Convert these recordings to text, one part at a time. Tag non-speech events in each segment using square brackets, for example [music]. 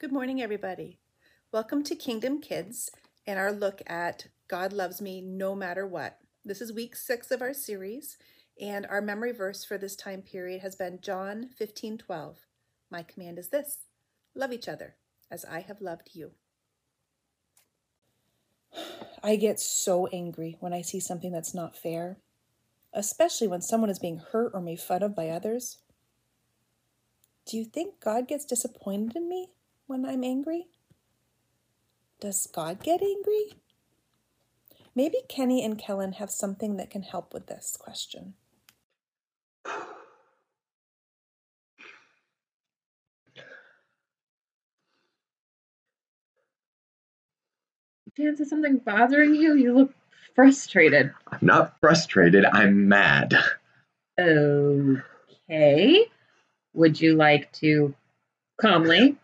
Good morning, everybody. Welcome to Kingdom Kids and our look at God Loves Me No Matter What. This is week six of our series, and our memory verse for this time period has been John 15 12. My command is this love each other as I have loved you. [sighs] I get so angry when I see something that's not fair, especially when someone is being hurt or made fun of by others. Do you think God gets disappointed in me when I'm angry? Does God get angry? Maybe Kenny and Kellen have something that can help with this question. Dan, is something bothering you? You look frustrated. I'm not frustrated, I'm mad. Okay. Would you like to calmly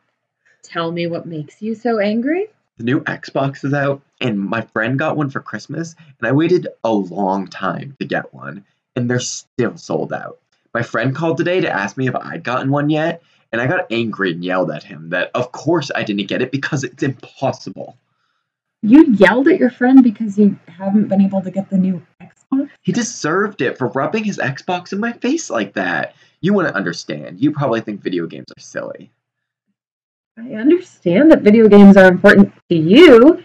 tell me what makes you so angry? The new Xbox is out, and my friend got one for Christmas, and I waited a long time to get one, and they're still sold out. My friend called today to ask me if I'd gotten one yet, and I got angry and yelled at him that of course I didn't get it because it's impossible. You yelled at your friend because you haven't been able to get the new Xbox? He deserved it for rubbing his Xbox in my face like that. You wouldn't understand. You probably think video games are silly. I understand that video games are important to you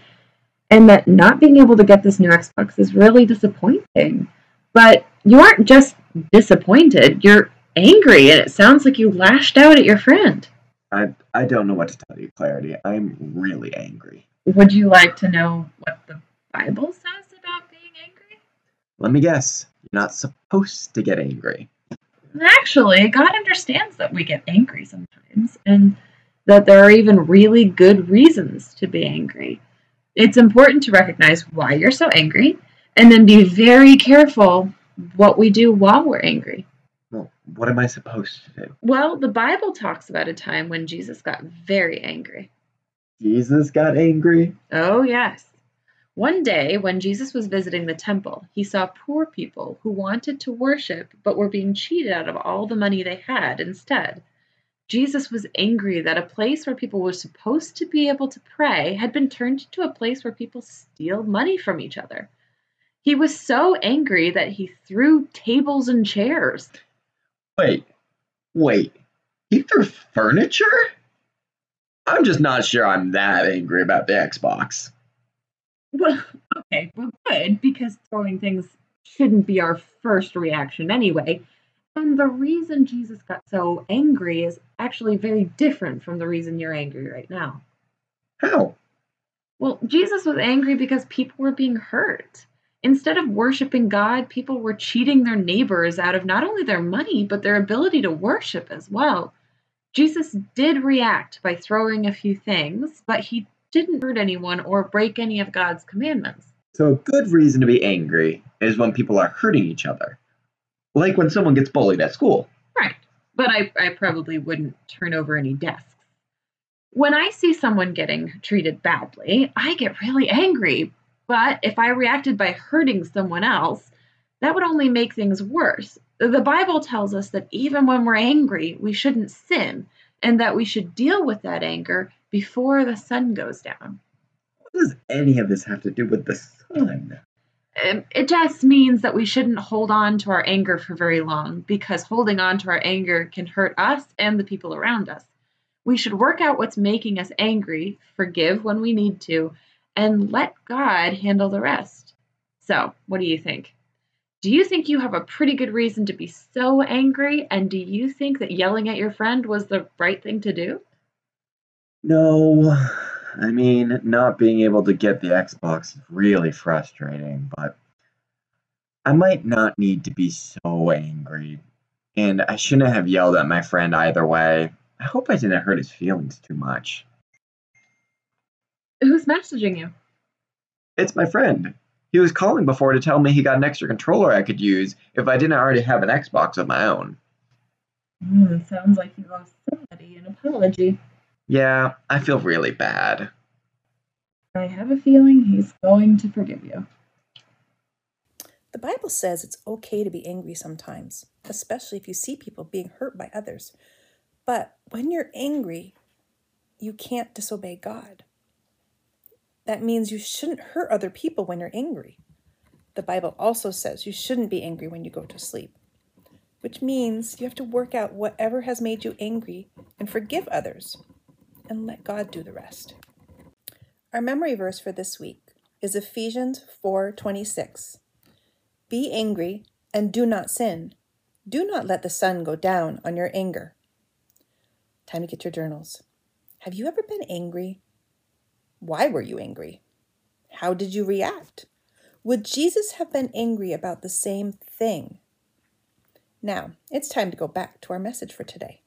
and that not being able to get this new Xbox is really disappointing. But you aren't just disappointed, you're angry, and it sounds like you lashed out at your friend. I, I don't know what to tell you, Clarity. I'm really angry. Would you like to know what the Bible says about being angry? Let me guess. You're not supposed to get angry. Actually, God understands that we get angry sometimes, and that there are even really good reasons to be angry. It's important to recognize why you're so angry and then be very careful what we do while we're angry. Well, what am I supposed to do? Well, the Bible talks about a time when Jesus got very angry. Jesus got angry? Oh, yes. One day, when Jesus was visiting the temple, he saw poor people who wanted to worship but were being cheated out of all the money they had instead. Jesus was angry that a place where people were supposed to be able to pray had been turned into a place where people steal money from each other. He was so angry that he threw tables and chairs. Wait, wait. He threw furniture? I'm just not sure I'm that angry about the Xbox. Well, okay, well, good, because throwing things shouldn't be our first reaction anyway. And the reason Jesus got so angry is actually very different from the reason you're angry right now. How? Well, Jesus was angry because people were being hurt. Instead of worshiping God, people were cheating their neighbors out of not only their money, but their ability to worship as well. Jesus did react by throwing a few things, but he didn't hurt anyone or break any of God's commandments. So, a good reason to be angry is when people are hurting each other. Like when someone gets bullied at school. Right. But I, I probably wouldn't turn over any desks. When I see someone getting treated badly, I get really angry. But if I reacted by hurting someone else, that would only make things worse. The Bible tells us that even when we're angry, we shouldn't sin, and that we should deal with that anger before the sun goes down. What does any of this have to do with the sun? Um, it just means that we shouldn't hold on to our anger for very long because holding on to our anger can hurt us and the people around us. We should work out what's making us angry, forgive when we need to, and let God handle the rest. So, what do you think? Do you think you have a pretty good reason to be so angry? And do you think that yelling at your friend was the right thing to do? No. I mean, not being able to get the Xbox is really frustrating, but I might not need to be so angry. And I shouldn't have yelled at my friend either way. I hope I didn't hurt his feelings too much. Who's messaging you? It's my friend. He was calling before to tell me he got an extra controller I could use if I didn't already have an Xbox of my own. Mm, sounds like you owe somebody an apology. Yeah, I feel really bad. I have a feeling he's going to forgive you. The Bible says it's okay to be angry sometimes, especially if you see people being hurt by others. But when you're angry, you can't disobey God. That means you shouldn't hurt other people when you're angry. The Bible also says you shouldn't be angry when you go to sleep, which means you have to work out whatever has made you angry and forgive others and let God do the rest. Our memory verse for this week is Ephesians 4:26. Be angry and do not sin. Do not let the sun go down on your anger. Time to get your journals. Have you ever been angry? Why were you angry? How did you react? Would Jesus have been angry about the same thing? Now, it's time to go back to our message for today.